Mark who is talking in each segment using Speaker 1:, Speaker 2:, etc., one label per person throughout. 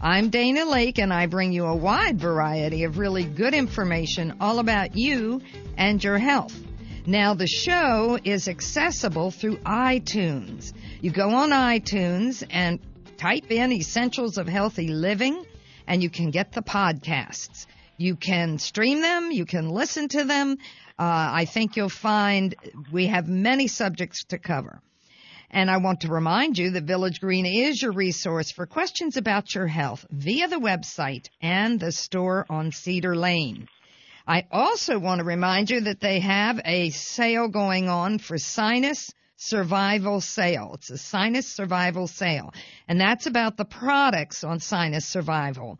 Speaker 1: I'm Dana Lake and I bring you a wide variety of really good information all about you and your health. Now the show is accessible through iTunes. You go on iTunes and type in Essentials of Healthy Living and you can get the podcasts. You can stream them, you can listen to them. Uh, I think you'll find we have many subjects to cover. And I want to remind you that Village Green is your resource for questions about your health via the website and the store on Cedar Lane. I also want to remind you that they have a sale going on for sinus survival sale. It's a sinus survival sale. And that's about the products on sinus survival.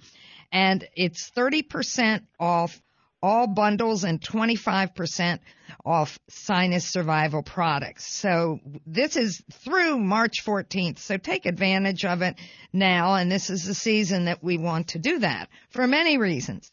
Speaker 1: And it's 30% off all bundles and 25% off sinus survival products. So this is through March 14th. So take advantage of it now. And this is the season that we want to do that for many reasons.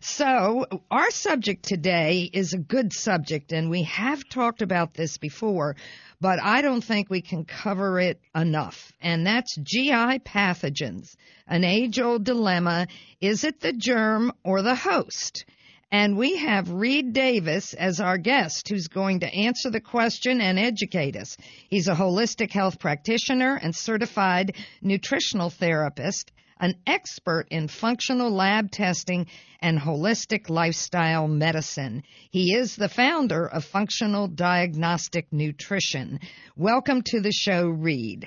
Speaker 1: So our subject today is a good subject and we have talked about this before, but I don't think we can cover it enough. And that's GI pathogens. An age old dilemma. Is it the germ or the host? And we have Reed Davis as our guest who's going to answer the question and educate us. He's a holistic health practitioner and certified nutritional therapist, an expert in functional lab testing and holistic lifestyle medicine. He is the founder of Functional Diagnostic Nutrition. Welcome to the show, Reed.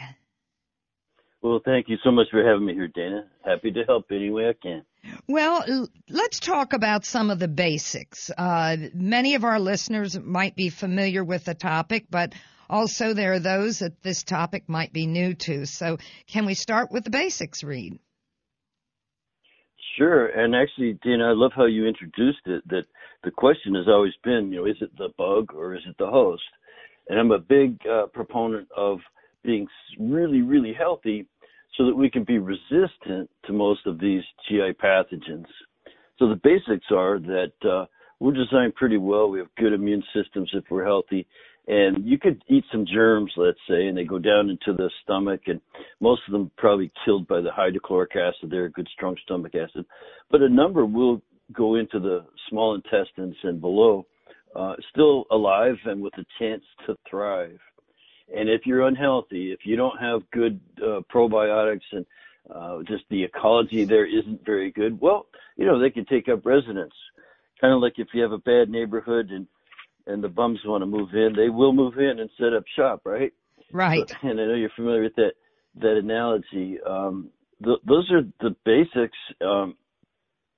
Speaker 2: Well, thank you so much for having me here, Dana. Happy to help any way I can.
Speaker 1: Well, let's talk about some of the basics. Uh, many of our listeners might be familiar with the topic, but also there are those that this topic might be new to. So, can we start with the basics, Reed?
Speaker 2: Sure. And actually, Dana, I love how you introduced it. That the question has always been, you know, is it the bug or is it the host? And I'm a big uh, proponent of being really, really healthy so that we can be resistant to most of these GI pathogens. So the basics are that uh, we're designed pretty well. We have good immune systems if we're healthy. And you could eat some germs, let's say, and they go down into the stomach, and most of them probably killed by the hydrochloric acid. They're a good, strong stomach acid. But a number will go into the small intestines and below, uh, still alive and with a chance to thrive. And if you're unhealthy, if you don't have good uh, probiotics and uh, just the ecology there isn't very good, well, you know, they can take up residence. Kind of like if you have a bad neighborhood and and the bums want to move in, they will move in and set up shop, right?
Speaker 1: Right.
Speaker 2: So, and I know you're familiar with that that analogy. Um, th- those are the basics. Um,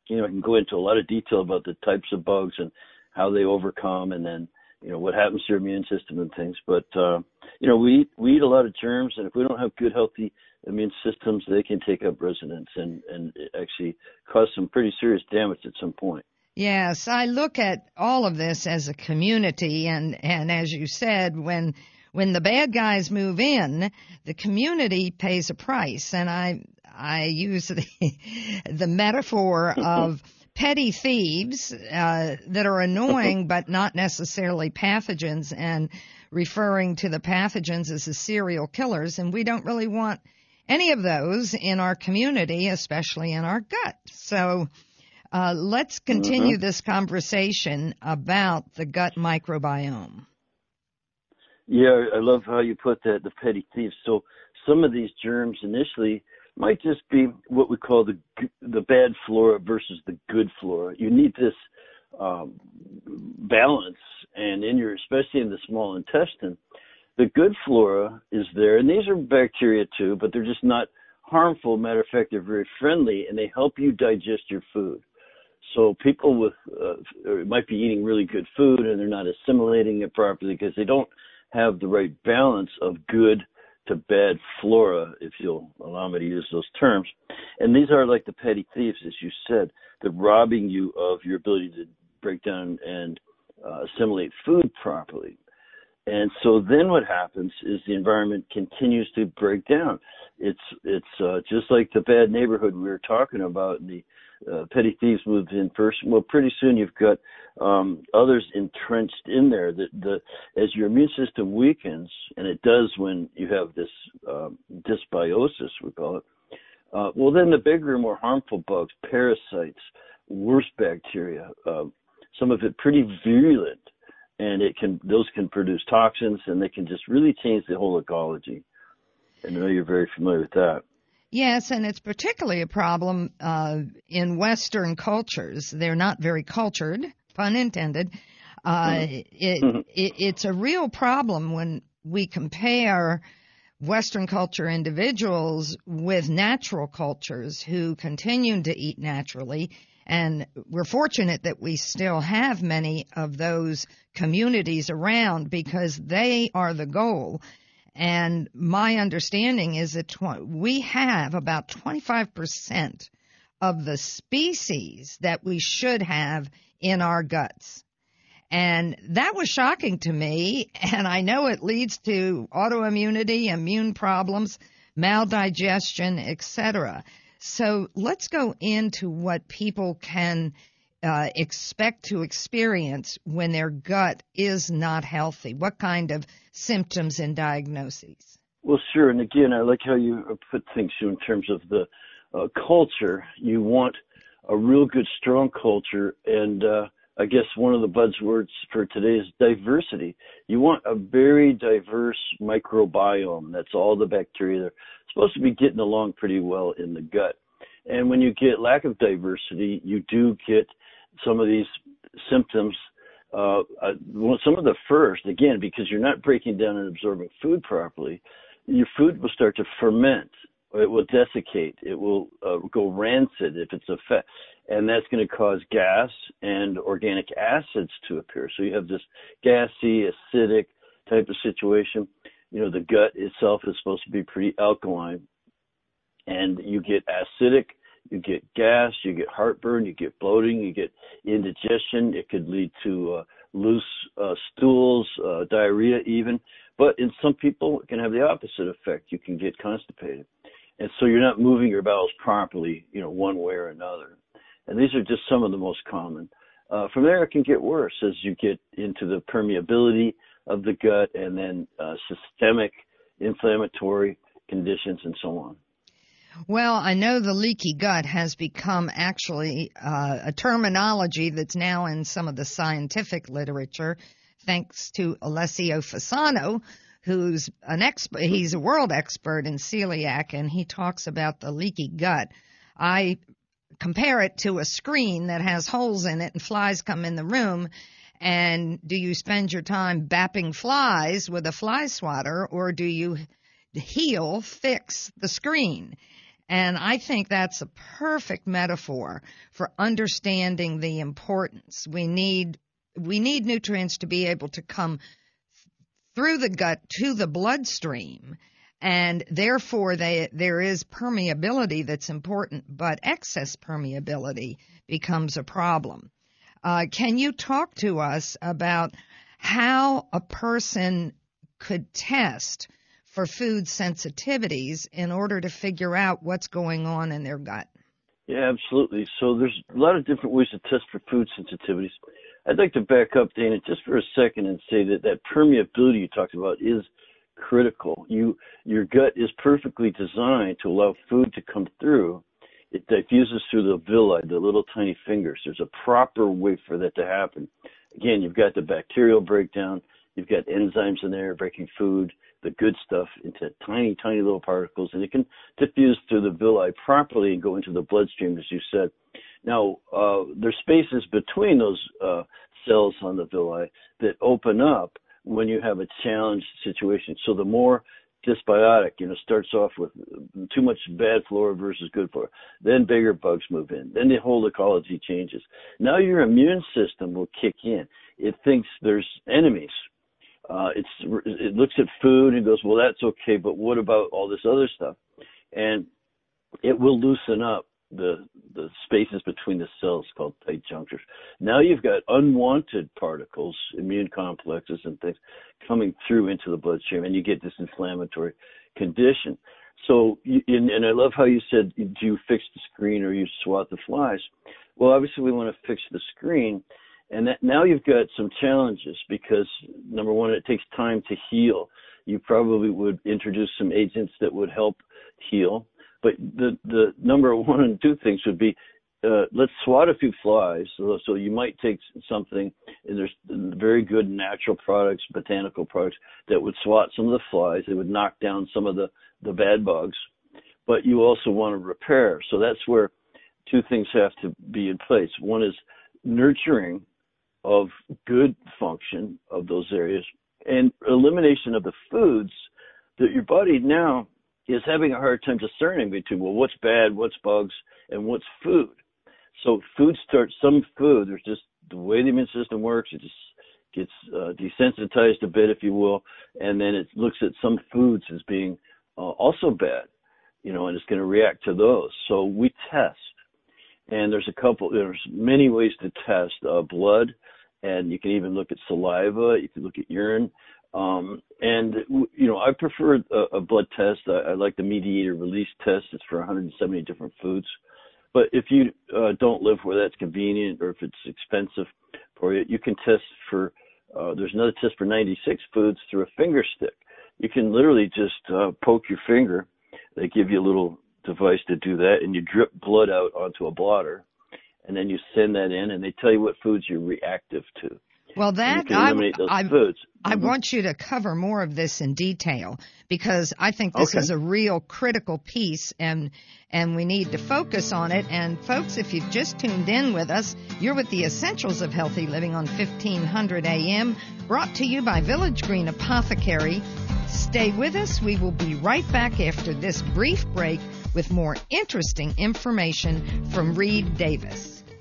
Speaker 2: you know, I can go into a lot of detail about the types of bugs and how they overcome, and then you know what happens to your immune system and things. But uh, you know, we eat, we eat a lot of germs, and if we don't have good, healthy immune systems, they can take up residence and and actually cause some pretty serious damage at some point.
Speaker 1: Yes, I look at all of this as a community, and and as you said, when when the bad guys move in, the community pays a price, and I I use the the metaphor of petty thieves uh, that are annoying but not necessarily pathogens and referring to the pathogens as the serial killers and we don't really want any of those in our community especially in our gut. So uh, let's continue mm-hmm. this conversation about the gut microbiome.
Speaker 2: Yeah i love how you put that the petty thieves. So some of these germs initially might just be what we call the the bad flora versus the good flora. You need this um, balance, and in your especially in the small intestine, the good flora is there, and these are bacteria too, but they're just not harmful. Matter of fact, they're very friendly and they help you digest your food. So people with uh, might be eating really good food and they're not assimilating it properly because they don't have the right balance of good to bad flora, if you'll allow me to use those terms. And these are like the petty thieves, as you said, they're robbing you of your ability to break down and uh, assimilate food properly. And so then what happens is the environment continues to break down. It's it's uh, just like the bad neighborhood we were talking about. The uh, petty thieves moved in first. Well, pretty soon you've got um, others entrenched in there. That the as your immune system weakens, and it does when you have this um, dysbiosis, we call it. Uh, well, then the bigger, more harmful bugs, parasites, worse bacteria, uh, some of it pretty virulent and it can those can produce toxins and they can just really change the whole ecology. And I know you're very familiar with that.
Speaker 1: Yes, and it's particularly a problem uh, in Western cultures. They're not very cultured, pun intended. Uh, mm-hmm. It, mm-hmm. it, it's a real problem when we compare Western culture individuals with natural cultures who continue to eat naturally and we're fortunate that we still have many of those communities around because they are the goal. And my understanding is that tw- we have about 25% of the species that we should have in our guts. And that was shocking to me. And I know it leads to autoimmunity, immune problems, maldigestion, etc. So let's go into what people can uh, expect to experience when their gut is not healthy. What kind of symptoms and diagnoses?
Speaker 2: Well, sure. And again, I like how you put things in terms of the uh, culture. You want a real good, strong culture. And uh, I guess one of the buzzwords for today is diversity. You want a very diverse microbiome. That's all the bacteria. They're supposed to be getting along pretty well in the gut. And when you get lack of diversity, you do get some of these symptoms. Uh, uh, some of the first, again, because you're not breaking down and absorbing food properly, your food will start to ferment. It will desiccate. It will uh, go rancid if it's a fat, and that's going to cause gas and organic acids to appear. So you have this gassy, acidic type of situation. You know, the gut itself is supposed to be pretty alkaline, and you get acidic, you get gas, you get heartburn, you get bloating, you get indigestion. It could lead to uh, loose uh, stools, uh, diarrhea, even. But in some people, it can have the opposite effect. You can get constipated, and so you're not moving your bowels properly, you know, one way or another. And these are just some of the most common. Uh, from there, it can get worse as you get into the permeability of the gut and then uh, systemic inflammatory conditions and so on.
Speaker 1: Well, I know the leaky gut has become actually uh, a terminology that's now in some of the scientific literature, thanks to Alessio Fasano, who's an expert. He's a world expert in celiac, and he talks about the leaky gut. I compare it to a screen that has holes in it, and flies come in the room. And do you spend your time bapping flies with a fly swatter, or do you heal, fix the screen? And I think that's a perfect metaphor for understanding the importance. We need we need nutrients to be able to come through the gut to the bloodstream and therefore they, there is permeability that's important, but excess permeability becomes a problem. Uh, can you talk to us about how a person could test for food sensitivities in order to figure out what's going on in their gut.
Speaker 2: Yeah, absolutely. So there's a lot of different ways to test for food sensitivities. I'd like to back up, Dana, just for a second and say that that permeability you talked about is critical. You, your gut is perfectly designed to allow food to come through. It diffuses through the villi, the little tiny fingers. There's a proper way for that to happen. Again, you've got the bacterial breakdown. You've got enzymes in there breaking food the good stuff into tiny, tiny little particles, and it can diffuse through the villi properly and go into the bloodstream, as you said. Now, uh, there's spaces between those uh, cells on the villi that open up when you have a challenged situation. So the more dysbiotic. You know, starts off with too much bad flora versus good flora. Then bigger bugs move in. Then the whole ecology changes. Now your immune system will kick in. It thinks there's enemies. Uh, it's it looks at food and goes, well, that's okay, but what about all this other stuff? And it will loosen up the the spaces between the cells called tight junctions. Now you've got unwanted particles, immune complexes and things coming through into the bloodstream, and you get this inflammatory condition. So, and, and I love how you said, do you fix the screen or you swat the flies? Well, obviously we want to fix the screen, and that, now you've got some challenges because number one, it takes time to heal. You probably would introduce some agents that would help heal but the the number one and two things would be uh, let's swat a few flies. So, so you might take something, and there's very good natural products, botanical products that would swat some of the flies. They would knock down some of the the bad bugs, but you also want to repair. So that's where two things have to be in place. One is nurturing of good function of those areas and elimination of the foods that your body now is having a hard time discerning between well what's bad, what's bugs, and what's food. So food starts some food. There's just the way the immune system works. It just gets uh, desensitized a bit, if you will, and then it looks at some foods as being uh, also bad, you know, and it's going to react to those. So we test, and there's a couple. There's many ways to test uh, blood, and you can even look at saliva. You can look at urine. Um, and you know, I prefer a, a blood test. I, I, like the mediator release test. It's for 170 different foods. But if you uh, don't live where that's convenient or if it's expensive for you, you can test for. Uh, there's another test for 96 foods through a finger stick. You can literally just uh, poke your finger. They give you a little device to do that, and you drip blood out onto a blotter, and then you send that in, and they tell you what foods you're reactive to.
Speaker 1: Well, that I, I, I mm-hmm. want you to cover more of this in detail because I think this
Speaker 2: okay.
Speaker 1: is a real critical piece and and we need to focus on it. And folks, if you've just tuned in with us, you're with the Essentials of Healthy Living on 1500 AM, brought to you by Village Green Apothecary. Stay with us. We will be right back after this brief break with more interesting information from Reed Davis.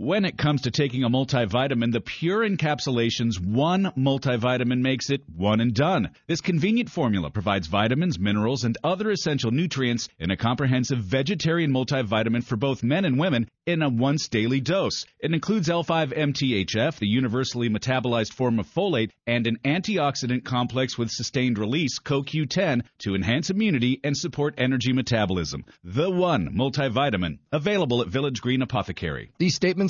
Speaker 3: When it comes to taking a multivitamin, the Pure Encapsulations One multivitamin makes it one and done. This convenient formula provides vitamins, minerals, and other essential nutrients in a comprehensive vegetarian multivitamin for both men and women in a once daily dose. It includes L5-MTHF, the universally metabolized form of folate, and an antioxidant complex with sustained release, CoQ10, to enhance immunity and support energy metabolism. The One multivitamin, available at Village Green Apothecary.
Speaker 4: These statements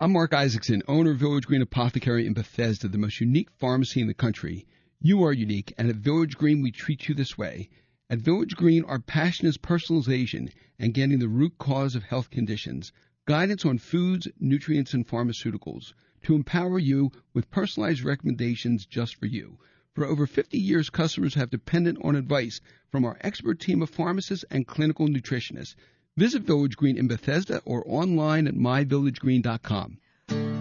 Speaker 5: I'm Mark Isaacson, owner of Village Green Apothecary in Bethesda, the most unique pharmacy in the country. You are unique, and at Village Green we treat you this way. At Village Green, our passion is personalization and getting the root cause of health conditions, guidance on foods, nutrients, and pharmaceuticals to empower you with personalized recommendations just for you. For over 50 years, customers have depended on advice from our expert team of pharmacists and clinical nutritionists. Visit Village Green in Bethesda or online at myvillagegreen.com.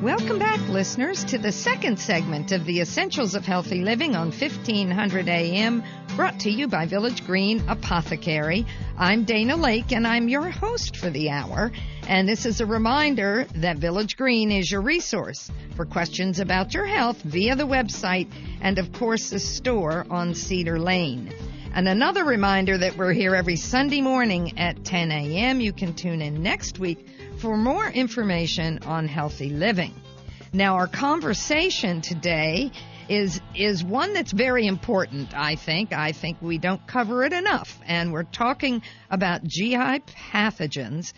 Speaker 1: Welcome back, listeners, to the second segment of the Essentials of Healthy Living on 1500 AM, brought to you by Village Green Apothecary. I'm Dana Lake, and I'm your host for the hour. And this is a reminder that Village Green is your resource for questions about your health via the website and, of course, the store on Cedar Lane. And another reminder that we're here every Sunday morning at 10 a.m. You can tune in next week for more information on healthy living. Now, our conversation today is is one that's very important, I think. I think we don't cover it enough. And we're talking about GI pathogens,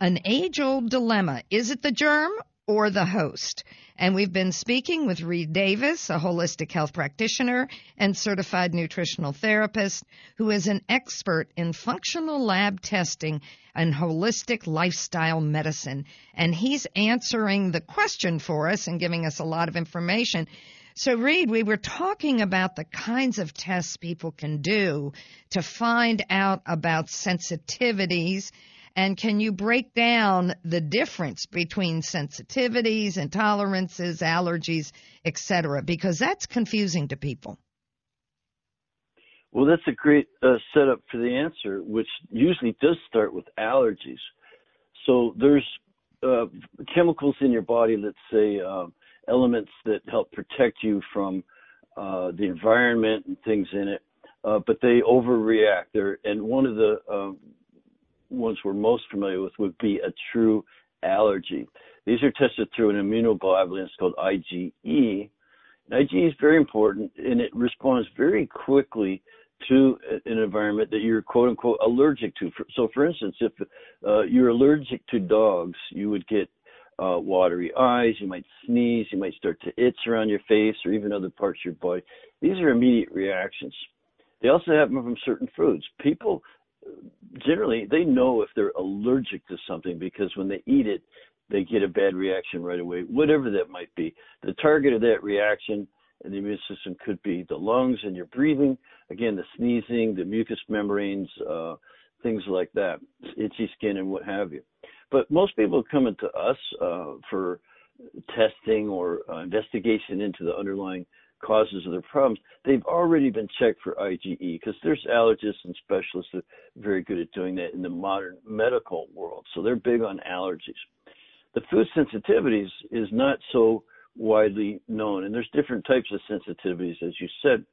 Speaker 1: an age-old dilemma. Is it the germ or the host? And we've been speaking with Reed Davis, a holistic health practitioner and certified nutritional therapist who is an expert in functional lab testing and holistic lifestyle medicine. And he's answering the question for us and giving us a lot of information. So, Reed, we were talking about the kinds of tests people can do to find out about sensitivities and can you break down the difference between sensitivities, intolerances, allergies, etc.? Because that's confusing to people.
Speaker 2: Well, that's a great uh, setup for the answer, which usually does start with allergies. So there's uh, chemicals in your body, let's say uh, elements that help protect you from uh, the environment and things in it, uh, but they overreact. They're, and one of the uh, ones we're most familiar with would be a true allergy. These are tested through an immunoglobulin called IgE. And IgE is very important and it responds very quickly to an environment that you're quote unquote allergic to. So, for instance, if uh, you're allergic to dogs, you would get uh, watery eyes, you might sneeze, you might start to itch around your face or even other parts of your body. These are immediate reactions. They also happen from certain foods. People generally they know if they're allergic to something because when they eat it, they get a bad reaction right away, whatever that might be. The target of that reaction and the immune system could be the lungs and your breathing, again, the sneezing, the mucous membranes, uh, things like that, itchy skin and what have you. But most people coming to us uh, for testing or uh, investigation into the underlying causes of their problems, they've already been checked for IgE because there's allergists and specialists that are very good at doing that in the modern medical world. So they're big on allergies. The food sensitivities is not so widely known, and there's different types of sensitivities, as you said.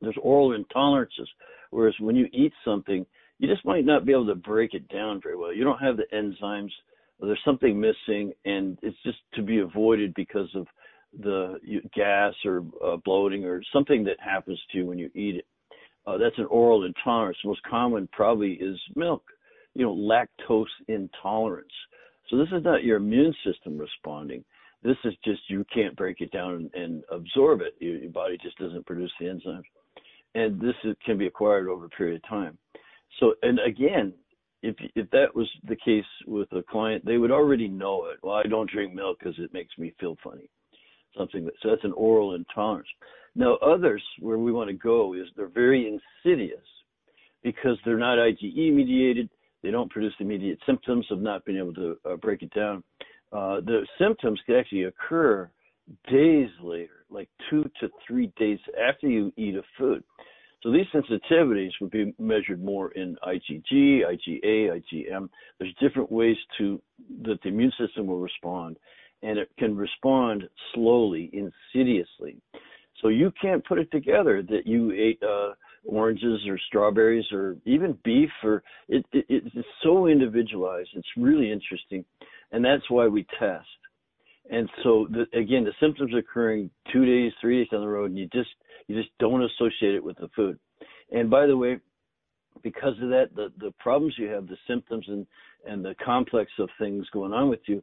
Speaker 2: There's oral intolerances, whereas when you eat something, you just might not be able to break it down very well. You don't have the enzymes, there's something missing, and it's just to be avoided because of the gas or uh, bloating or something that happens to you when you eat it. Uh, that's an oral intolerance. Most common probably is milk, you know, lactose intolerance. So this is not your immune system responding. This is just you can't break it down and, and absorb it. Your, your, body just doesn't produce the enzymes, and this is, can be acquired over a period of time. So, and again, if if that was the case with a client, they would already know it. Well, I don't drink milk because it makes me feel funny something that so that's an oral intolerance. Now others where we want to go is they're very insidious because they're not IgE mediated. They don't produce immediate symptoms of not being able to uh, break it down. Uh, the symptoms can actually occur days later, like two to three days after you eat a food. So these sensitivities would be measured more in IgG, IgA, IgM. There's different ways to that the immune system will respond and it can respond slowly, insidiously. So you can't put it together that you ate uh, oranges or strawberries or even beef or it, it, it's so individualized. It's really interesting, and that's why we test. And so the, again, the symptoms are occurring two days, three days down the road, and you just you just don't associate it with the food. And by the way, because of that, the the problems you have, the symptoms and and the complex of things going on with you,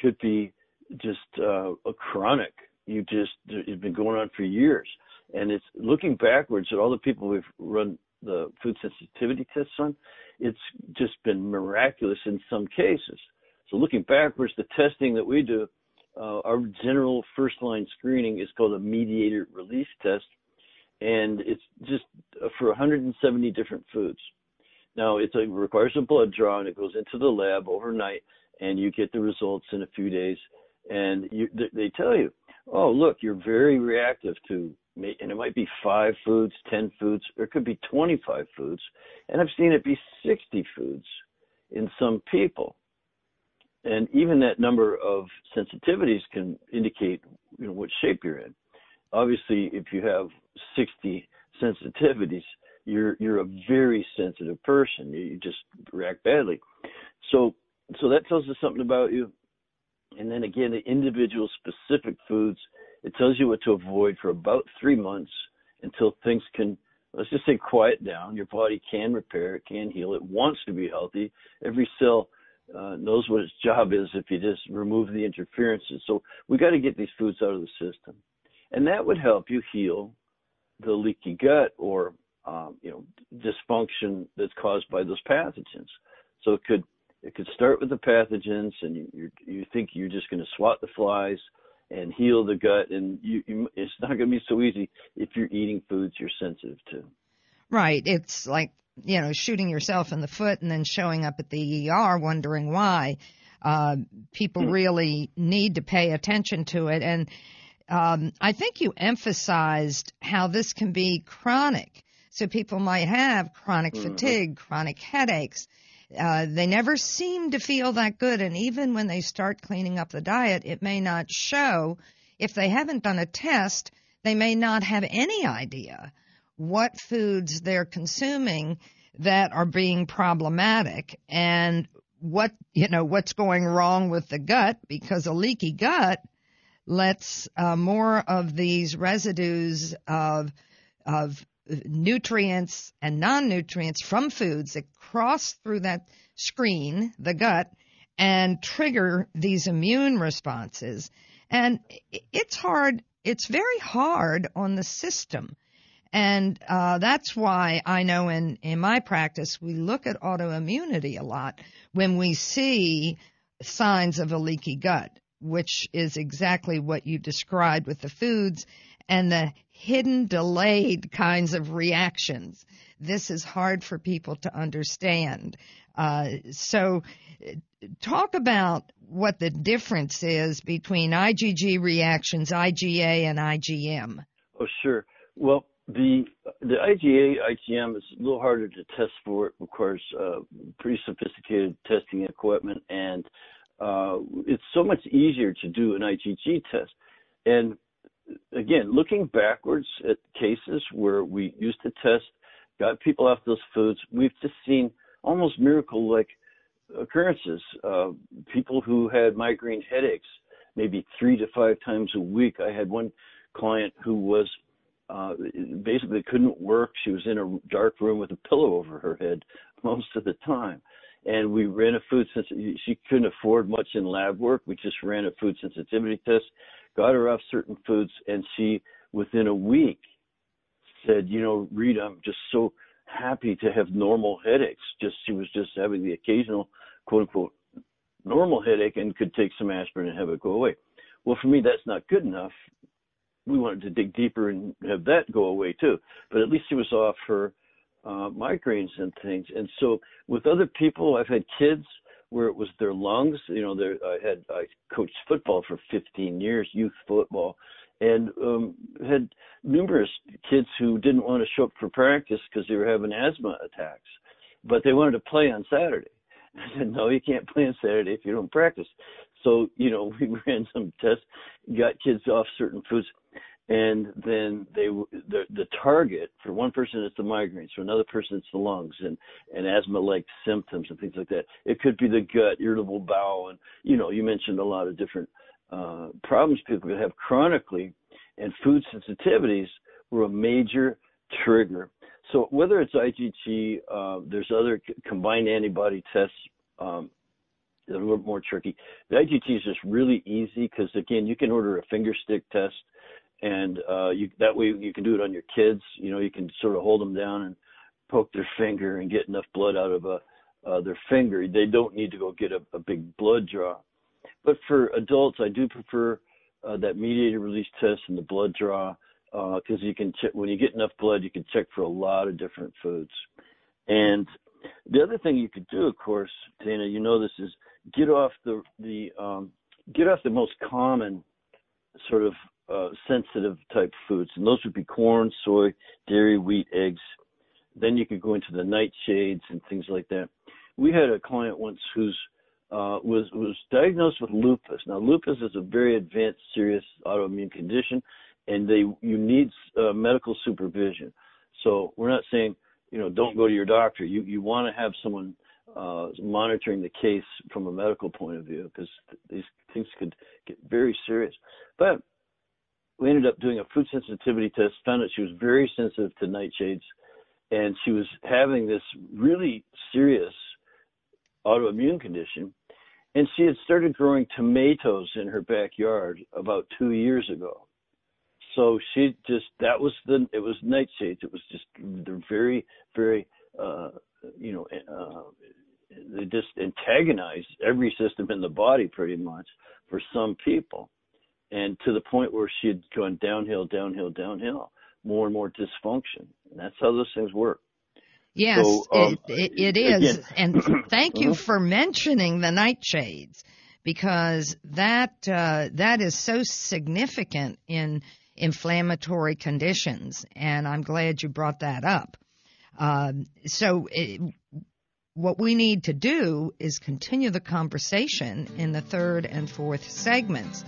Speaker 2: could be just uh, a chronic. You just it's been going on for years, and it's looking backwards at all the people we've run the food sensitivity tests on, it's just been miraculous in some cases. So looking backwards, the testing that we do, uh, our general first line screening is called a mediated release test, and it's just for 170 different foods. Now it requires a blood draw and it goes into the lab overnight, and you get the results in a few days. And you, they tell you, oh look, you're very reactive to and it might be five foods, 10 foods, or it could be 25 foods. And I've seen it be 60 foods in some people. And even that number of sensitivities can indicate you know, what shape you're in. Obviously, if you have 60 sensitivities, you're you're a very sensitive person. You just react badly. So so that tells us something about you. And then again, the individual specific foods it tells you what to avoid for about three months until things can, let's just say, quiet down. Your body can repair, it can heal, it wants to be healthy. Every cell uh, knows what its job is if you just remove the interferences. So we got to get these foods out of the system, and that would help you heal the leaky gut or um, you know dysfunction that's caused by those pathogens. So it could it could start with the pathogens, and you you, you think you're just going to swat the flies and heal the gut. And you, you it's not going to be so easy if you're eating foods you're sensitive to.
Speaker 1: Right. It's like you know shooting yourself in the foot and then showing up at the ER wondering why. Uh, people mm-hmm. really need to pay attention to it, and um, I think you emphasized how this can be chronic. So people might have chronic mm-hmm. fatigue, chronic headaches, uh, they never seem to feel that good, and even when they start cleaning up the diet, it may not show. If they haven't done a test, they may not have any idea what foods they're consuming that are being problematic and what you know what's going wrong with the gut because a leaky gut lets uh, more of these residues of of nutrients and non-nutrients from foods that cross through that screen, the gut, and trigger these immune responses. And it's hard, it's very hard on the system. And uh, that's why I know in, in my practice, we look at autoimmunity a lot when we see signs of a leaky gut, which is exactly what you described with the foods and the hidden, delayed kinds of reactions. This is hard for people to understand. Uh, so, talk about what the difference is between IgG reactions, IgA, and IgM.
Speaker 2: Oh, sure. Well, the the IgA IgM is a little harder to test for. It requires uh, pretty sophisticated testing equipment, and uh, it's so much easier to do an IgG test. And again, looking backwards at cases where we used to test, got people off those foods, we've just seen almost miracle like occurrences. Uh, people who had migraine headaches maybe three to five times a week. I had one client who was uh, basically couldn't work. She was in a dark room with a pillow over her head most of the time. And we ran a food sensitivity. She couldn't afford much in lab work. We just ran a food sensitivity test got her off certain foods, and she, within a week, said, "You know, Reed, I'm just so happy to have normal headaches." Just she was just having the occasional quote unquote normal headache and could take some aspirin and have it go away. Well, for me, that's not good enough. We wanted to dig deeper and have that go away too. But at least she was off her uh, migraines and things. And so with other people, I've had kids where it was their lungs. You know, I had I coached football for 15 years, youth football, and um, had numerous kids who didn't want to show up for practice because they were having asthma attacks, but they wanted to play on Saturday. I said, no, you can't play on Saturday if you don't practice. So, you know, we ran some tests, got kids off certain foods and then they the the target for one person it's the migraines for another person it's the lungs and and asthma like symptoms and things like that it could be the gut irritable bowel and you know you mentioned a lot of different uh, problems people could have chronically and food sensitivities were a major trigger so whether it's IgG uh, there's other combined antibody tests um, that are a little more tricky. The IgG is just really easy because again, you can order a finger stick test and uh, you, that way you can do it on your kids. You know, you can sort of hold them down and poke their finger and get enough blood out of a uh, their finger. They don't need to go get a, a big blood draw. But for adults, I do prefer uh, that mediated release test and the blood draw uh, because uh, you can check when you get enough blood, you can check for a lot of different foods. And the other thing you could do, of course, Dana, you know this is get off the the um, get off the most common sort of uh, sensitive type foods, and those would be corn, soy, dairy, wheat, eggs. Then you could go into the nightshades and things like that. We had a client once who's uh, was was diagnosed with lupus. Now, lupus is a very advanced, serious autoimmune condition, and they you need uh, medical supervision. So we're not saying you know don't go to your doctor. You you want to have someone uh, monitoring the case from a medical point of view because th- these things could get very serious. But we ended up doing a food sensitivity test, found that she was very sensitive to nightshades, and she was having this really serious autoimmune condition. And she had started growing tomatoes in her backyard about two years ago. So she just that was the it was nightshades. It was just they're very very uh, you know uh, they just antagonize every system in the body pretty much for some people and to the point where she had gone downhill downhill downhill more and more dysfunction and that's how those things work
Speaker 1: yes so, um, it, it, it is again, and thank you uh-huh. for mentioning the nightshades because that uh, that is so significant in inflammatory conditions and i'm glad you brought that up um, so it, what we need to do is continue the conversation in the third and fourth segments.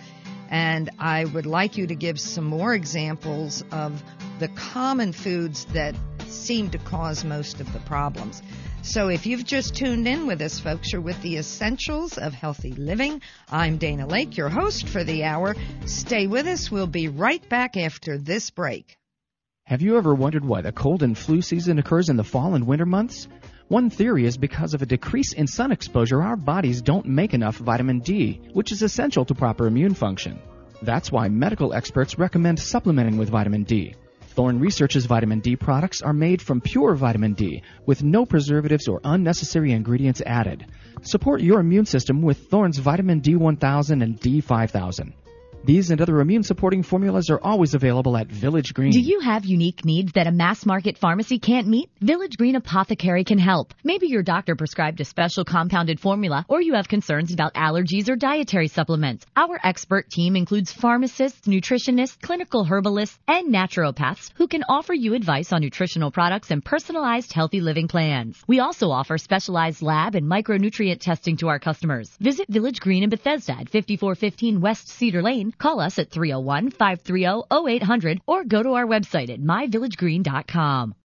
Speaker 1: And I would like you to give some more examples of the common foods that seem to cause most of the problems. So if you've just tuned in with us, folks, you're with the essentials of healthy living. I'm Dana Lake, your host for the hour. Stay with us. We'll be right back after this break.
Speaker 6: Have you ever wondered why the cold and flu season occurs in the fall and winter months? One theory is because of a decrease in sun exposure, our bodies don't make enough vitamin D, which is essential to proper immune function. That's why medical experts recommend supplementing with vitamin D. Thorne Research's vitamin D products are made from pure vitamin D with no preservatives or unnecessary ingredients added. Support your immune system with Thorne's vitamin D1000 and D5000. These and other immune supporting formulas are always available at Village Green.
Speaker 7: Do you have unique needs that a mass market pharmacy can't meet? Village Green Apothecary can help. Maybe your doctor prescribed a special compounded formula or you have concerns about allergies or dietary supplements. Our expert team includes pharmacists, nutritionists, clinical herbalists, and naturopaths who can offer you advice on nutritional products and personalized healthy living plans. We also offer specialized lab and micronutrient testing to our customers. Visit Village Green in Bethesda at 5415 West Cedar Lane Call us at 301 530 0800 or go to our website at myvillagegreen.com.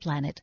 Speaker 8: planet,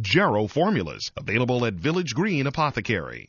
Speaker 9: Jarrow Formulas, available at Village Green Apothecary.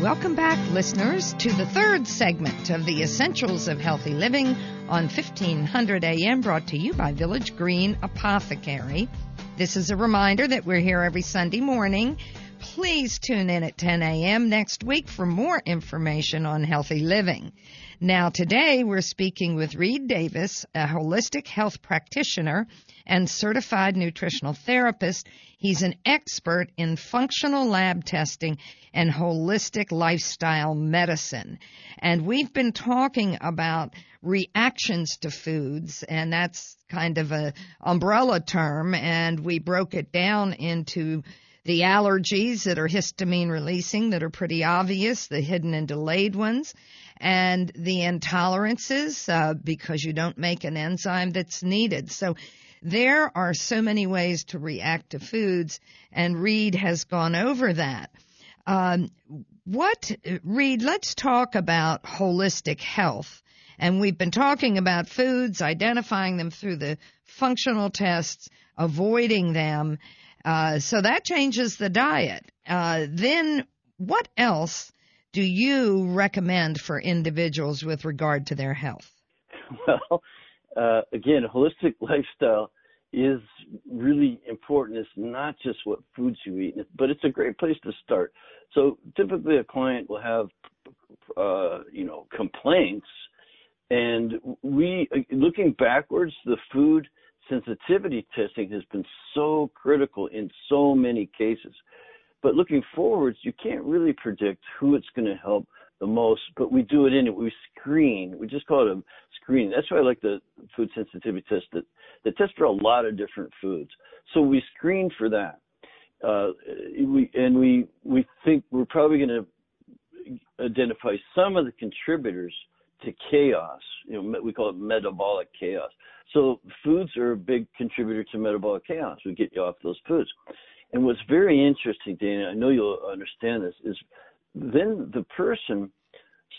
Speaker 1: Welcome back, listeners, to the third segment of the Essentials of Healthy Living on 1500 AM, brought to you by Village Green Apothecary. This is a reminder that we're here every Sunday morning. Please tune in at 10 a.m. next week for more information on healthy living. Now, today we're speaking with Reed Davis, a holistic health practitioner and certified nutritional therapist. He's an expert in functional lab testing and holistic lifestyle medicine. And we've been talking about reactions to foods, and that's kind of a umbrella term, and we broke it down into the allergies that are histamine releasing that are pretty obvious, the hidden and delayed ones, and the intolerances uh, because you don't make an enzyme that's needed. So there are so many ways to react to foods, and Reed has gone over that. Um, what, Reed, let's talk about holistic health. And we've been talking about foods, identifying them through the functional tests, avoiding them. Uh, so that changes the diet. Uh, then what else do you recommend for individuals with regard to their health?
Speaker 2: Well, uh, again, holistic lifestyle is really important. It's not just what foods you eat, but it's a great place to start. So typically, a client will have, uh, you know, complaints, and we, looking backwards, the food sensitivity testing has been so critical in so many cases. But looking forwards, you can't really predict who it's going to help the most, but we do it anyway. We screen. We just call it a screen. That's why I like the food sensitivity test that, that tests for a lot of different foods. So we screen for that. Uh, we, and we, we think we're probably going to identify some of the contributors to chaos. You know, we call it metabolic chaos. So foods are a big contributor to metabolic chaos. We get you off those foods. And what's very interesting, Dana, I know you'll understand this, is then the person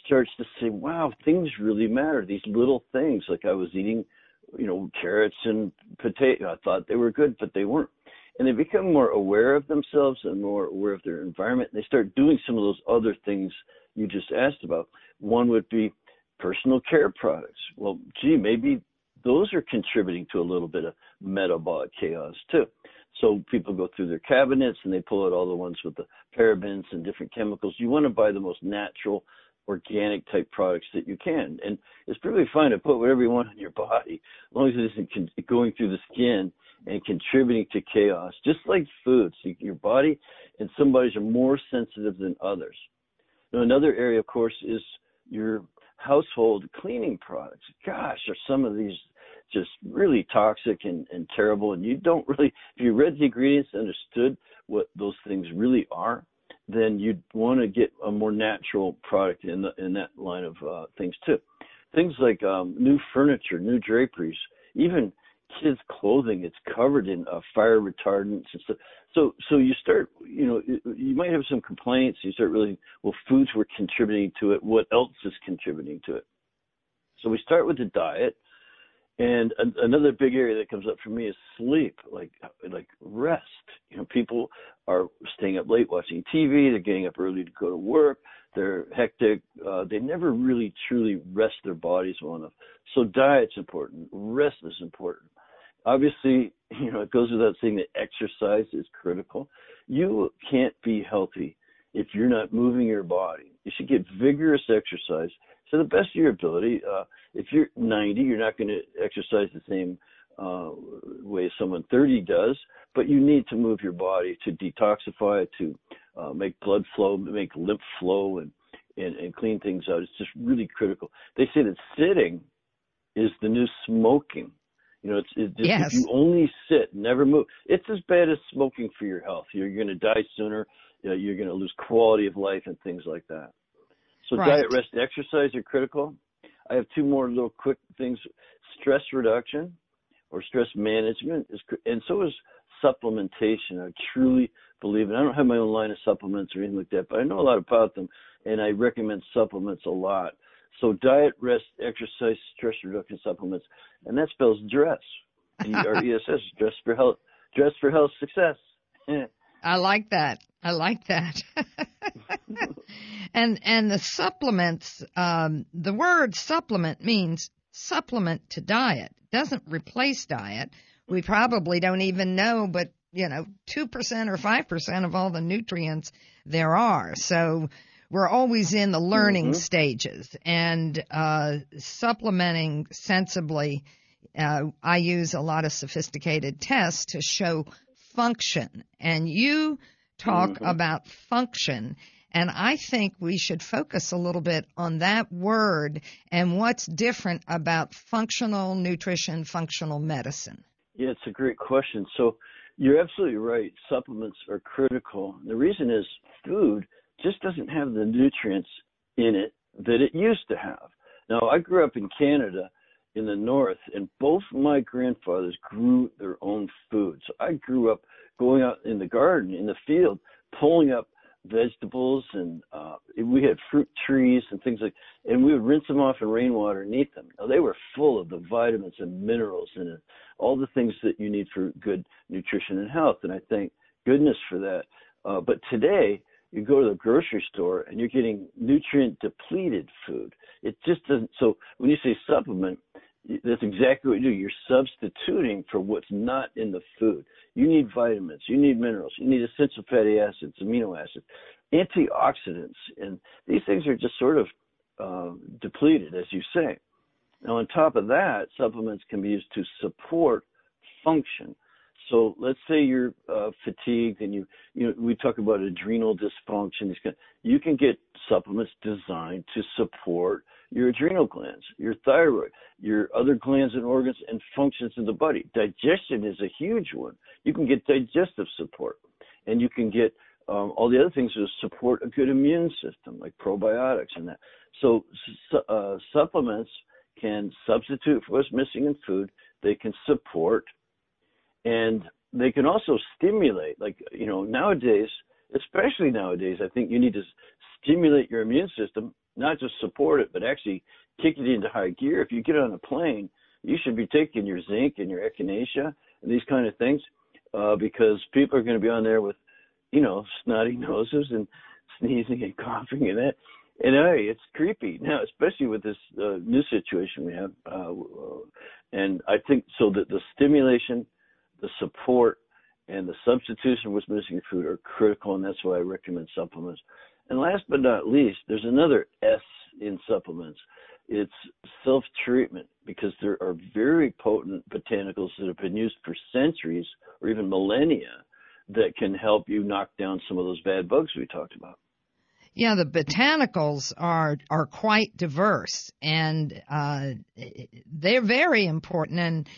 Speaker 2: starts to say, wow, things really matter. These little things, like I was eating, you know, carrots and potato. I thought they were good, but they weren't. And they become more aware of themselves and more aware of their environment. And they start doing some of those other things you just asked about. One would be personal care products. Well, gee, maybe those are contributing to a little bit of metabolic chaos too. So people go through their cabinets and they pull out all the ones with the parabens and different chemicals. You want to buy the most natural, organic type products that you can. And it's perfectly fine to put whatever you want in your body, as long as it isn't con- going through the skin and contributing to chaos. Just like foods, your body and some bodies are more sensitive than others. Now, another area, of course, is your household cleaning products. Gosh, are some of these just really toxic and, and terrible. And you don't really, if you read the ingredients and understood what those things really are, then you'd want to get a more natural product in the, in that line of uh, things too. Things like um, new furniture, new draperies, even kids' clothing. It's covered in uh, fire retardants and stuff. So, so you start, you know, you might have some complaints. You start really, well, foods were contributing to it. What else is contributing to it? So we start with the diet. And another big area that comes up for me is sleep, like like rest. You know, people are staying up late watching TV. They're getting up early to go to work. They're hectic. Uh, they never really truly rest their bodies well enough. So diet's important. Rest is important. Obviously, you know, it goes without saying that exercise is critical. You can't be healthy if you're not moving your body. You should get vigorous exercise to the best of your ability. Uh, if you're 90, you're not going to exercise the same uh, way someone 30 does, but you need to move your body to detoxify, to uh, make blood flow, make lymph flow, and, and and clean things out. It's just really critical. They say that sitting is the new smoking. You know, it's, it's just,
Speaker 1: yes.
Speaker 2: if you only sit, never move. It's as bad as smoking for your health. You're going to die sooner. You know, you're going to lose quality of life and things like that. So
Speaker 1: right.
Speaker 2: diet, rest, exercise are critical. I have two more little quick things. Stress reduction or stress management is, and so is supplementation. I truly believe it. I don't have my own line of supplements or anything like that, but I know a lot about them and I recommend supplements a lot. So diet, rest, exercise, stress reduction supplements, and that spells dress. D-R-E-S-S, dress for health, dress for health success.
Speaker 1: I like that. I like that. and and the supplements, um, the word supplement means supplement to diet. It doesn't replace diet. we probably don't even know, but you know, 2% or 5% of all the nutrients there are. So we're always in the learning mm-hmm. stages and uh, supplementing sensibly. Uh, I use a lot of sophisticated tests to show function, and you talk mm-hmm. about function. And I think we should focus a little bit on that word and what's different about functional nutrition, functional medicine.
Speaker 2: Yeah, it's a great question. So you're absolutely right. Supplements are critical. The reason is food just doesn't have the nutrients in it that it used to have. Now, I grew up in Canada in the north, and both my grandfathers grew their own food. So I grew up going out in the garden, in the field, pulling up vegetables and uh we had fruit trees and things like and we would rinse them off in rainwater and eat them. Now they were full of the vitamins and minerals and all the things that you need for good nutrition and health and I thank goodness for that. Uh but today you go to the grocery store and you're getting nutrient depleted food. It just doesn't so when you say supplement that's exactly what you do. You're substituting for what's not in the food. You need vitamins, you need minerals, you need essential fatty acids, amino acids, antioxidants, and these things are just sort of uh, depleted, as you say. Now, on top of that, supplements can be used to support function. So let's say you're uh, fatigued and you, you know, we talk about adrenal dysfunction. You can get supplements designed to support your adrenal glands, your thyroid, your other glands and organs and functions in the body. Digestion is a huge one. You can get digestive support and you can get um, all the other things to support a good immune system, like probiotics and that. So, uh, supplements can substitute for what's missing in food. They can support, and they can also stimulate. Like you know, nowadays, especially nowadays, I think you need to stimulate your immune system not just support it, but actually kick it into high gear. If you get on a plane, you should be taking your zinc and your echinacea and these kind of things, uh, because people are going to be on there with, you know, snotty noses and sneezing and coughing and that. And hey, it's creepy now, especially with this uh, new situation we have. Uh, and I think so that the stimulation, the support, and the substitution with missing food are critical, and that's why I recommend supplements. And last but not least, there's another S in supplements. It's self treatment because there are very potent botanicals that have been used for centuries or even millennia that can help you knock down some of those bad bugs we talked about.
Speaker 1: Yeah, the botanicals are are quite diverse and uh, they're very important. And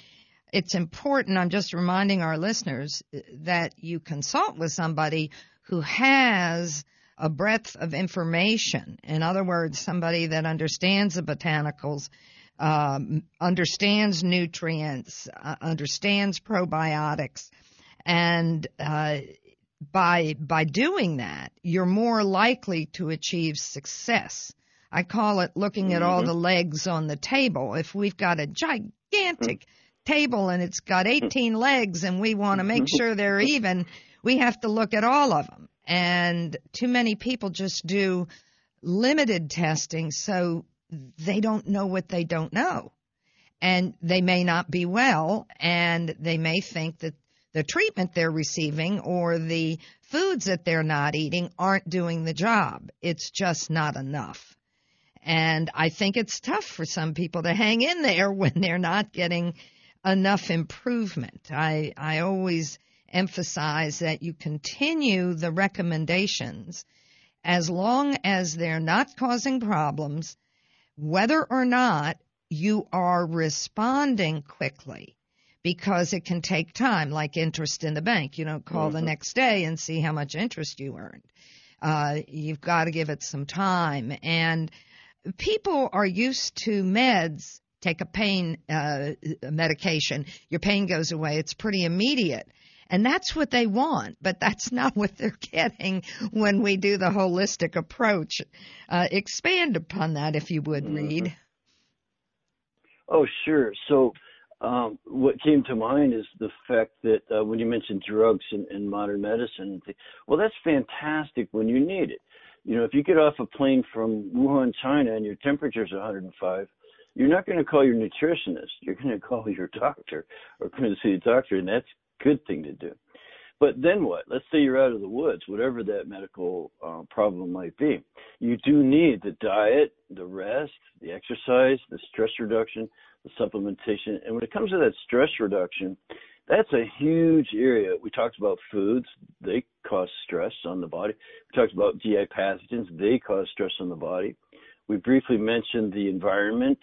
Speaker 1: it's important. I'm just reminding our listeners that you consult with somebody who has a breadth of information. In other words, somebody that understands the botanicals, um, understands nutrients, uh, understands probiotics, and uh, by by doing that, you're more likely to achieve success. I call it looking at all mm-hmm. the legs on the table. If we've got a gigantic table and it's got 18 legs and we want to make sure they're even, we have to look at all of them and too many people just do limited testing so they don't know what they don't know. And they may not be well and they may think that the treatment they're receiving or the foods that they're not eating aren't doing the job. It's just not enough. And i think it's tough for some people to hang in there when they're not getting enough improvement. I i always emphasize that you continue the recommendations as long as they're not causing problems, whether or not you are responding quickly because it can take time, like interest in the bank. You don't call mm-hmm. the next day and see how much interest you earned. Uh, you've got to give it some time. And people are used to meds. Take a pain uh, medication, your pain goes away. It's pretty immediate. And that's what they want, but that's not what they're getting when we do the holistic approach. Uh, expand upon that, if you would, mm-hmm. Reed.
Speaker 2: Oh, sure. So, um, what came to mind is the fact that uh, when you mentioned drugs and, in modern medicine, well, that's fantastic when you need it. You know, if you get off a plane from Wuhan, China, and your temperature is 105, you're not going to call your nutritionist. You're going to call your doctor or going to see a doctor, and that's good thing to do. But then what? Let's say you're out of the woods, whatever that medical uh, problem might be. You do need the diet, the rest, the exercise, the stress reduction, the supplementation. And when it comes to that stress reduction, that's a huge area. We talked about foods, they cause stress on the body. We talked about GI pathogens, they cause stress on the body. We briefly mentioned the environment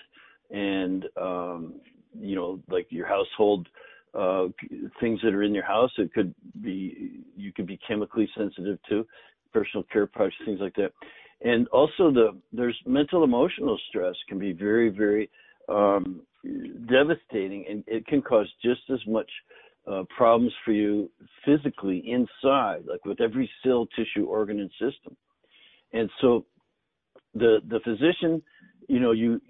Speaker 2: and, um, you know, like your household uh, things that are in your house. It could be you could be chemically sensitive to personal care products, things like that. And also the there's mental emotional stress can be very very um, devastating, and it can cause just as much uh, problems for you physically inside, like with every cell, tissue, organ, and system. And so the the physician you know, you,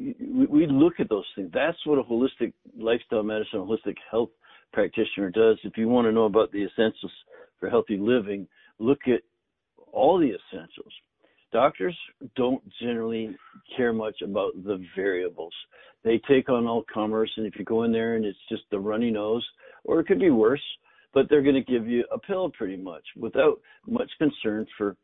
Speaker 2: we look at those things. That's what a holistic lifestyle medicine, holistic health practitioner does. If you want to know about the essentials for healthy living, look at all the essentials. Doctors don't generally care much about the variables. They take on all comers, and if you go in there and it's just the runny nose, or it could be worse, but they're going to give you a pill pretty much without much concern for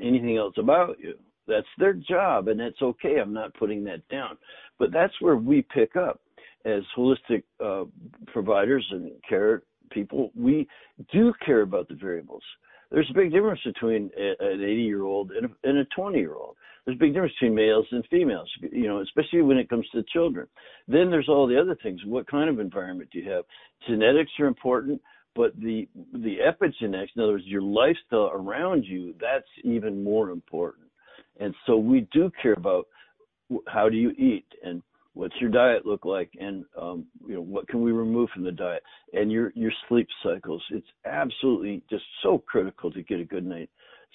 Speaker 2: anything else about you. That's their job, and that's okay. I'm not putting that down. But that's where we pick up as holistic uh, providers and care people, we do care about the variables. There's a big difference between a, an 80 year old and a, and a 20 year old. There's a big difference between males and females, you know, especially when it comes to children. Then there's all the other things. What kind of environment do you have? Genetics are important, but the the epigenetics, in other words, your lifestyle around you, that's even more important. And so we do care about how do you eat and what's your diet look like and um, you know what can we remove from the diet and your your sleep cycles it's absolutely just so critical to get a good night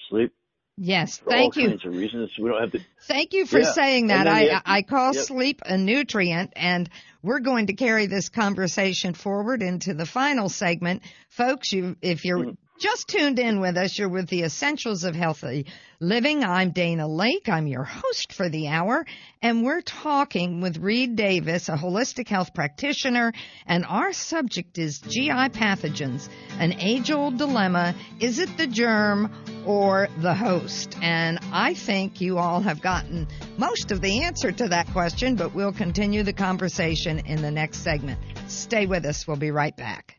Speaker 2: sleep
Speaker 1: Yes,
Speaker 2: for
Speaker 1: thank
Speaker 2: all
Speaker 1: you.
Speaker 2: kinds of reasons. We don't have to.
Speaker 1: Thank you for
Speaker 2: Yeah.
Speaker 1: saying that. I I call
Speaker 2: yep.
Speaker 1: sleep a nutrient, and we're going to carry this conversation forward into the final segment, folks. You, if you're
Speaker 2: Mm-hmm.
Speaker 1: Just tuned in with us, you're with the Essentials of Healthy Living. I'm Dana Lake. I'm your host for the hour, and we're talking with Reed Davis, a holistic health practitioner, and our subject is GI pathogens, an age-old dilemma. Is it the germ or the host? And I think you all have gotten most of the answer to that question, but we'll continue the conversation in the next segment. Stay with us. We'll be right back.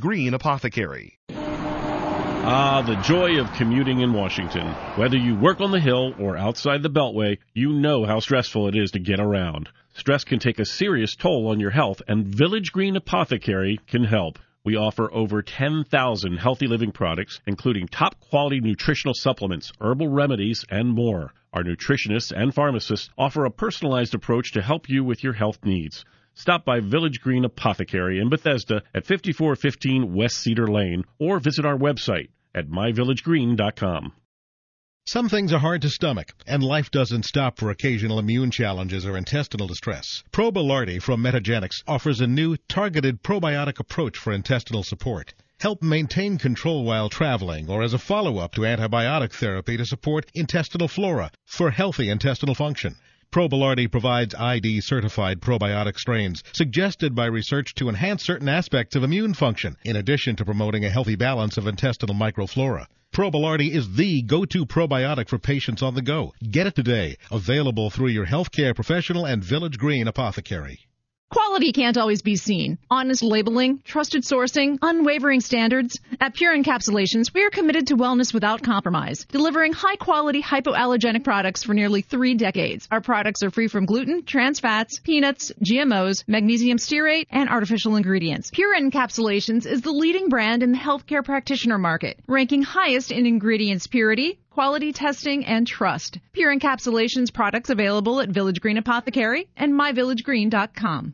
Speaker 9: Green Apothecary.
Speaker 10: Ah, the joy of commuting in Washington. Whether you work on the Hill or outside the Beltway, you know how stressful it is to get around. Stress can take a serious toll on your health, and Village Green Apothecary can help. We offer over 10,000 healthy living products, including top quality nutritional supplements, herbal remedies, and more. Our nutritionists and pharmacists offer a personalized approach to help you with your health needs. Stop by Village Green Apothecary in Bethesda at 5415 West Cedar Lane or visit our website at myvillagegreen.com.
Speaker 11: Some things are hard to stomach, and life doesn't stop for occasional immune challenges or intestinal distress. Probilardi from Metagenics offers a new targeted probiotic approach for intestinal support. Help maintain control while traveling or as a follow-up to antibiotic therapy to support intestinal flora for healthy intestinal function. Probilardi provides ID certified probiotic strains suggested by research to enhance certain aspects of immune function, in addition to promoting a healthy balance of intestinal microflora. Probilardi is the go-to probiotic for patients on the go. Get it today. Available through your healthcare professional and Village Green apothecary.
Speaker 12: Quality can't always be seen. Honest labeling, trusted sourcing, unwavering standards. At Pure Encapsulations, we are committed to wellness without compromise, delivering high quality hypoallergenic products for nearly three decades. Our products are free from gluten, trans fats, peanuts, GMOs, magnesium stearate, and artificial ingredients. Pure Encapsulations is the leading brand in the healthcare practitioner market, ranking highest in ingredients purity, quality testing, and trust. Pure Encapsulations products available at Village Green Apothecary and myvillagegreen.com.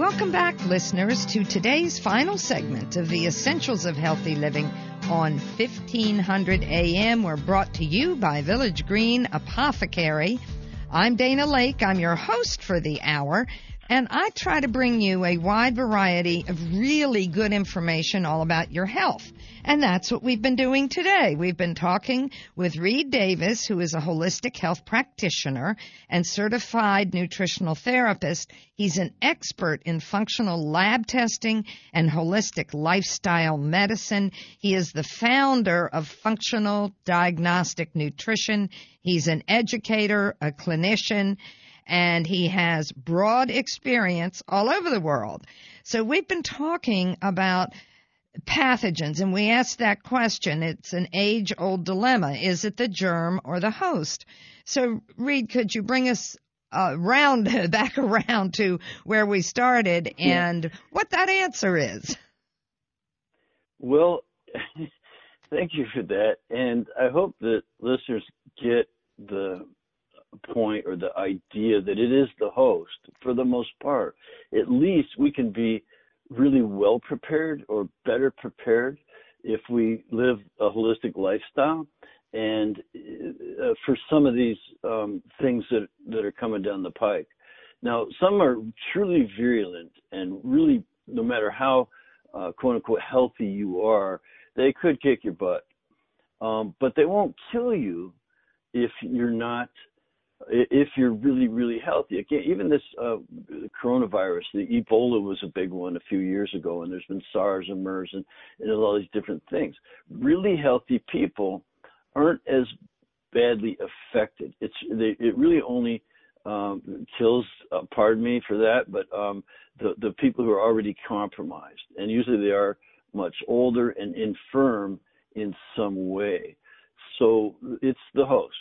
Speaker 1: Welcome back, listeners, to today's final segment of the Essentials of Healthy Living on 1500 AM. We're brought to you by Village Green Apothecary. I'm Dana Lake. I'm your host for the hour. And I try to bring you a wide variety of really good information all about your health. And that's what we've been doing today. We've been talking with Reed Davis, who is a holistic health practitioner and certified nutritional therapist. He's an expert in functional lab testing and holistic lifestyle medicine. He is the founder of Functional Diagnostic Nutrition. He's an educator, a clinician, and he has broad experience all over the world. So we've been talking about pathogens and we asked that question. It's an age old dilemma. Is it the germ or the host? So Reed, could you bring us uh, round back around to where we started and yeah. what that answer is?
Speaker 2: Well, thank you for that. And I hope that listeners get the point or the idea that it is the host for the most part. At least we can be really well prepared or better prepared if we live a holistic lifestyle. And uh, for some of these um, things that that are coming down the pike, now some are truly virulent and really, no matter how uh, quote unquote healthy you are, they could kick your butt. Um, but they won't kill you if you're not if you're really really healthy. Again even this uh, coronavirus the ebola was a big one a few years ago and there's been sars and mers and, and all these different things. Really healthy people aren't as badly affected. It's they, it really only um, kills uh, pardon me for that but um, the the people who are already compromised and usually they are much older and infirm in some way. So it's the host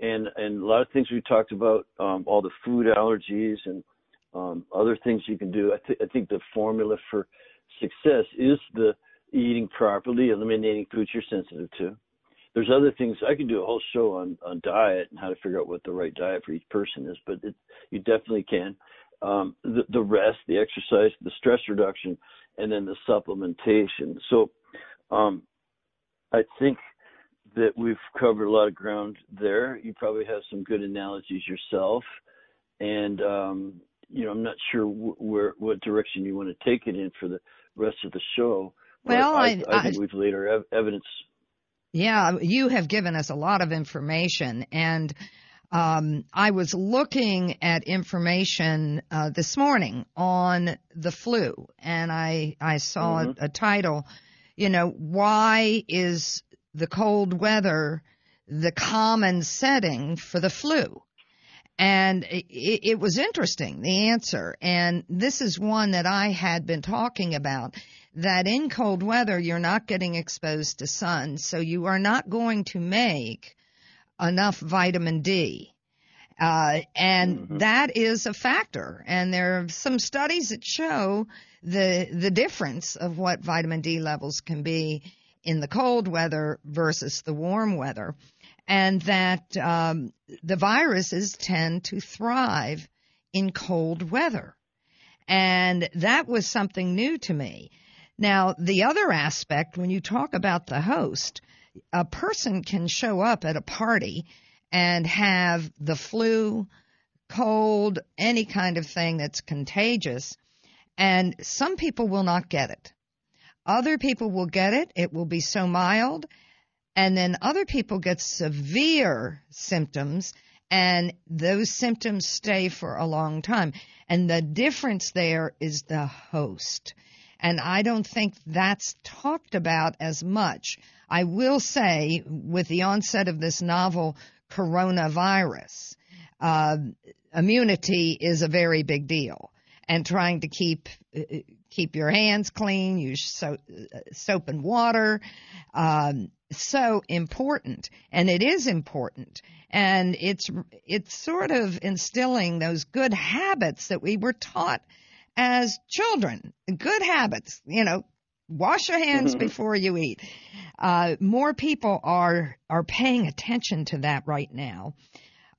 Speaker 2: and and a lot of things we talked about, um, all the food allergies and um, other things you can do. I, th- I think the formula for success is the eating properly, eliminating foods you're sensitive to. There's other things I could do a whole show on on diet and how to figure out what the right diet for each person is, but it, you definitely can. Um, the, the rest, the exercise, the stress reduction, and then the supplementation. So um, I think that we've covered a lot of ground there. You probably have some good analogies yourself, and um, you know I'm not sure where what direction you want to take it in for the rest of the show.
Speaker 1: Well,
Speaker 2: I,
Speaker 1: I,
Speaker 2: I, think we've laid our ev- evidence.
Speaker 1: Yeah, you have given us a lot of information, and um, I was looking at information uh, this morning on the flu, and I I saw mm-hmm. a, a title. You know, why is the cold weather the common setting for the flu? And it, it, was interesting, the answer. And this is one that I had been talking about that in cold weather, you're not getting exposed to sun, so you are not going to make enough vitamin D. Uh, and mm-hmm. that is a factor. And there are some studies that show the, the difference of what vitamin D levels can be in the cold weather versus the warm weather, and that um, the viruses tend to thrive in cold weather. And that was something new to me. Now, the other aspect, when you talk about the host, a person can show up at a party and have the flu, cold, any kind of thing that's contagious, and some people will not get it. Other people will get it. It will be so mild. And then other people get severe symptoms and those symptoms stay for a long time. And the difference there is the host. And I don't think that's talked about as much. I will say, with the onset of this novel coronavirus, uh, immunity is a very big deal, and trying to keep uh, keep your hands clean, use soap, soap and water, um, so important, and it is important, and it's it's sort of instilling those good habits that we were taught as children, good habits, you know, wash your hands mm-hmm. before you eat. Uh, more people are are paying attention to that right now.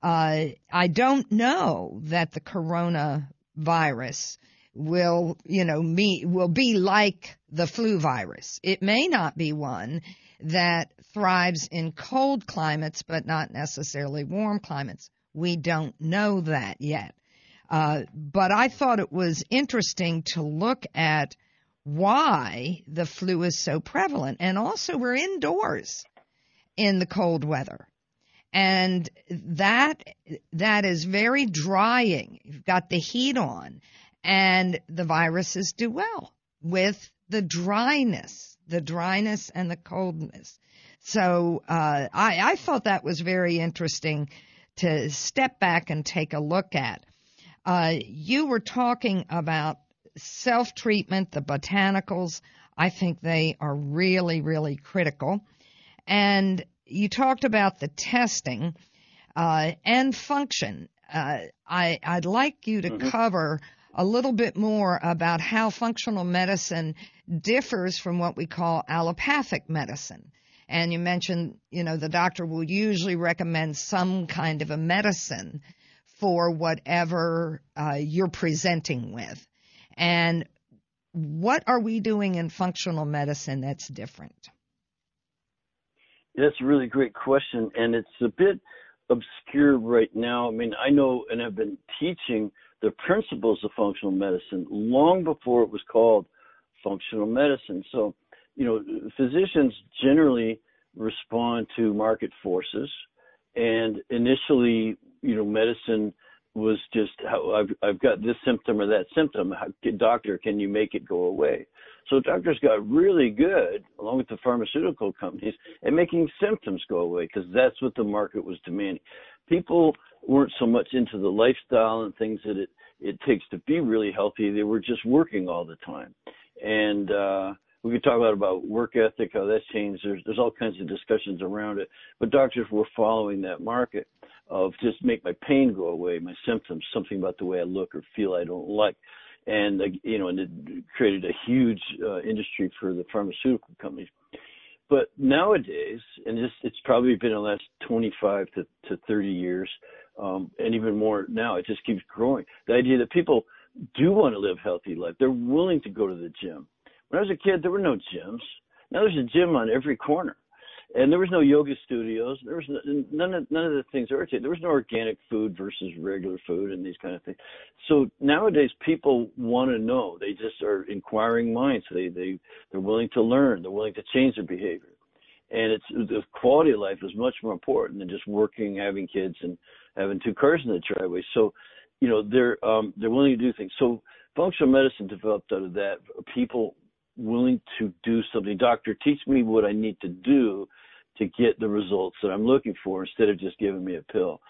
Speaker 1: Uh, I don't know that the coronavirus will, you know, will be like the flu virus. It may not be one that thrives in cold climates, but not necessarily warm climates. We don't know that yet. Uh, but I thought it was interesting to look at why the flu is so prevalent. And also, we're indoors in the cold weather. And that, that is very drying. You've got the heat on and the viruses do well with the dryness, the dryness and the coldness. So, uh, I, I thought that was very interesting to step back and take a look at. Uh, you were talking about self treatment, the botanicals. I think they are really, really critical. And you talked about the testing uh, and function. Uh, I, I'd like you to mm-hmm. cover a little bit more about how functional medicine differs from what we call allopathic medicine. And you mentioned, you know, the doctor will usually recommend some kind of a medicine for whatever uh, you're presenting with. And what are we doing in functional medicine that's different?
Speaker 2: That's a really great question, and it's a bit obscure right now. I mean, I know and have been teaching the principles of functional medicine long before it was called functional medicine. So, you know, physicians generally respond to market forces, and initially you know, medicine was just I've I've got this symptom or that symptom. How, doctor, can you make it go away? So doctors got really good, along with the pharmaceutical companies, at making symptoms go away because that's what the market was demanding. People weren't so much into the lifestyle and things that it it takes to be really healthy. They were just working all the time, and uh, we could talk about about work ethic, how that's changed. There's there's all kinds of discussions around it, but doctors were following that market of just make my pain go away, my symptoms, something about the way I look or feel I don't like, and uh, you know, and it created a huge uh, industry for the pharmaceutical companies. But nowadays, and this, it's probably been the last 25 to, to 30 years, um, and even more now, it just keeps growing. The idea that people do want to live healthy life, they're willing to go to the gym. When I was a kid, there were no gyms. Now there's a gym on every corner and there was no yoga studios. There was none of none of the things that were There was no organic food versus regular food and these kind of things. So nowadays, people want to know. They just are inquiring minds. They they they're willing to learn. They're willing to change their behavior, and it's the quality of life is much more important than just working, having kids, and having two cars in the driveway. So, you know, they're um, they're willing to do things. So functional medicine developed out of that. People willing to do something. Doctor, teach me what I need to do to get the results that I'm looking for instead of just giving me a pill.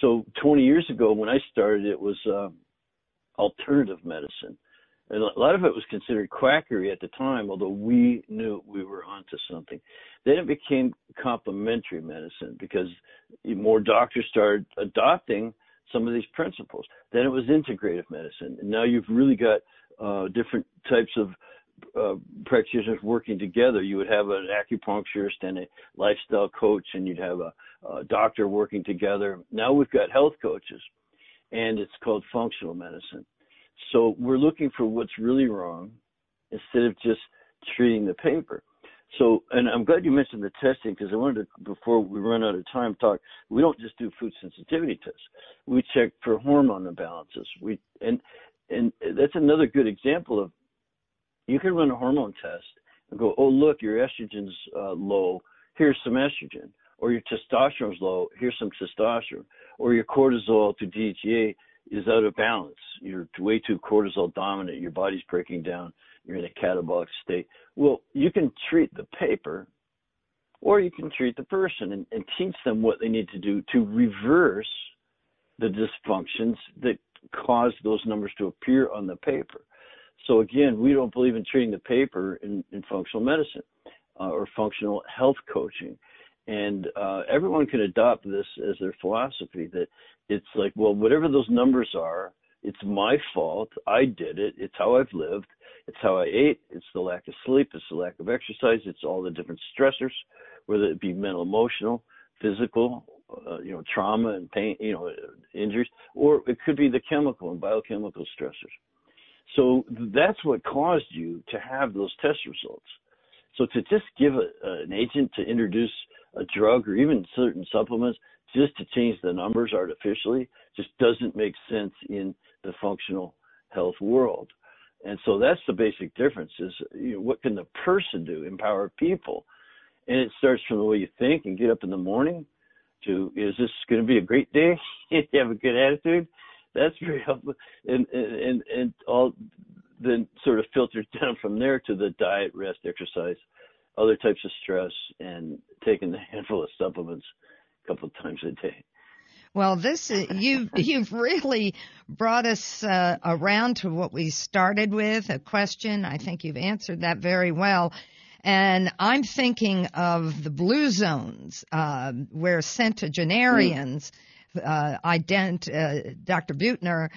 Speaker 2: So 20 years ago when I started, it was uh, alternative medicine. And a lot of it was considered quackery at the time, although we knew we were onto something. Then it became complementary medicine because more doctors started adopting some of these principles. Then it was integrative medicine. And now you've really got uh, different types of uh, practitioners working together. You would have an acupuncturist and a lifestyle coach, and you'd have a, a doctor working together. Now we've got health coaches, and it's called functional medicine. So we're looking for what's really wrong instead of just treating the paper. So, and I'm glad you mentioned the testing because I wanted to, before we run out of time, talk. We don't just do food sensitivity tests. We check for hormone imbalances. We and and that's another good example of you can run a hormone test and go, oh, look, your estrogen's uh, low. Here's some estrogen. Or your testosterone's low. Here's some testosterone. Or your cortisol to DHEA is out of balance. You're way too cortisol dominant. Your body's breaking down. You're in a catabolic state. Well, you can treat the paper or you can treat the person and, and teach them what they need to do to reverse the dysfunctions that cause those numbers to appear on the paper. So again, we don't believe in treating the paper in, in functional medicine uh, or functional health coaching. And uh, everyone can adopt this as their philosophy that it's like, well, whatever those numbers are, it's my fault. I did it. It's how I've lived. It's how I ate. It's the lack of sleep. It's the lack of exercise. It's all the different stressors, whether it be mental, emotional, physical, uh, you know, trauma and pain, you know, injuries, or it could be the chemical and biochemical stressors. So that's what caused you to have those test results. So to just give a, an agent to introduce a drug or even certain supplements just to change the numbers artificially just doesn't make sense in the functional health world. And so that's the basic difference is you know, what can the person do, empower people? And it starts from the way you think and get up in the morning to is this going to be a great day? you have a good attitude. That's very helpful. And, and, and all then sort of filters down from there to the diet, rest, exercise, other types of stress, and taking a handful of supplements a couple of times a day.
Speaker 1: Well, this you you've really brought us uh, around to what we started with a question. I think you've answered that very well. And I'm thinking of the blue zones uh, where centenarians, uh, ident- uh, Dr. Buettner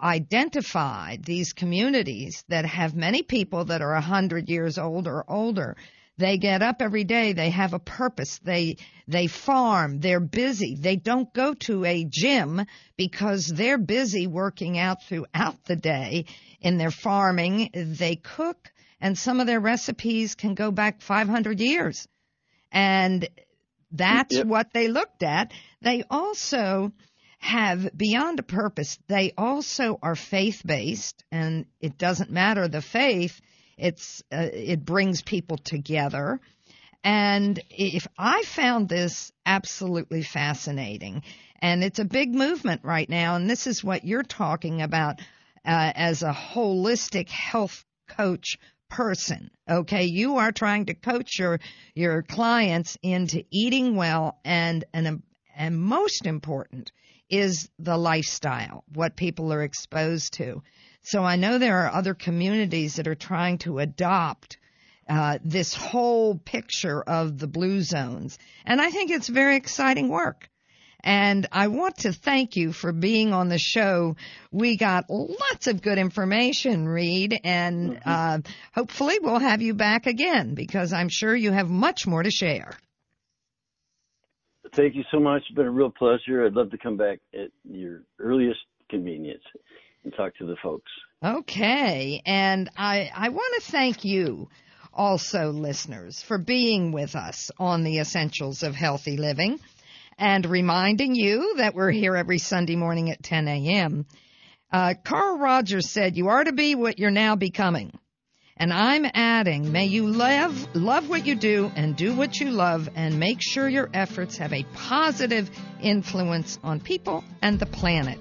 Speaker 1: identified these communities that have many people that are 100 years old or older they get up every day. They have a purpose. They, they farm. They're busy. They don't go to a gym because they're busy working out throughout the day in their farming. They cook and some of their recipes can go back 500 years. And that's yep. what they looked at. They also have beyond a purpose. They also are faith based and it doesn't matter the faith it's uh, it brings people together. And if I found this absolutely fascinating, and it's a big movement right now, and this is what you're talking about uh, as a holistic health coach person. Okay, you are trying to coach your your clients into eating well, and and and most important is the lifestyle, what people are exposed to. So I know there are other communities that are trying to adopt uh, this whole picture of the blue zones. And I think it's very exciting work. And I want to thank you for being on the show. We got lots of good information, Reed, and mm-hmm. uh, hopefully we'll have you back again because I'm sure you have much more to share.
Speaker 2: Thank you so much. It's been a real pleasure. I'd love to come back at your earliest convenience and talk to the folks.
Speaker 1: Okay. And I, I want to thank you also, listeners, for being with us on the essentials of healthy living and reminding you that we're here every Sunday morning at 10 a.m. Uh, Carl Rogers said, You are to be what you're now becoming. And I'm adding, may you love, love what you do and do what you love and make sure your efforts have a positive influence on people and the planet.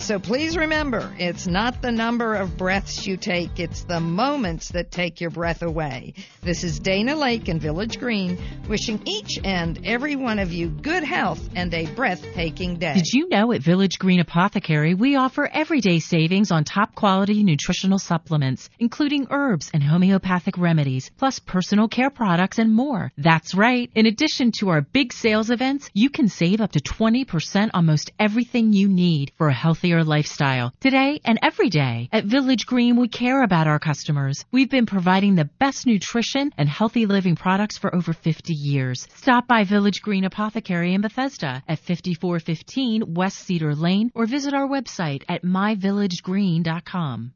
Speaker 1: So please remember, it's not the number of breaths you take, it's the moments that take your breath away. This is Dana Lake in Village Green, wishing each and every one of you good health and a breathtaking day.
Speaker 13: Did you know at Village Green Apothecary we offer everyday savings on top quality nutritional supplements, including herbs and homeopathic remedies, plus personal care products and more? That's right. In addition to our big sales events, you can save up to 20% on most everything you need for a healthy healthier lifestyle. Today and every day at Village Green, we care about our customers. We've been providing the best nutrition and healthy living products for over 50 years. Stop by Village Green Apothecary in Bethesda at 5415 West Cedar Lane or visit our website at myvillagegreen.com.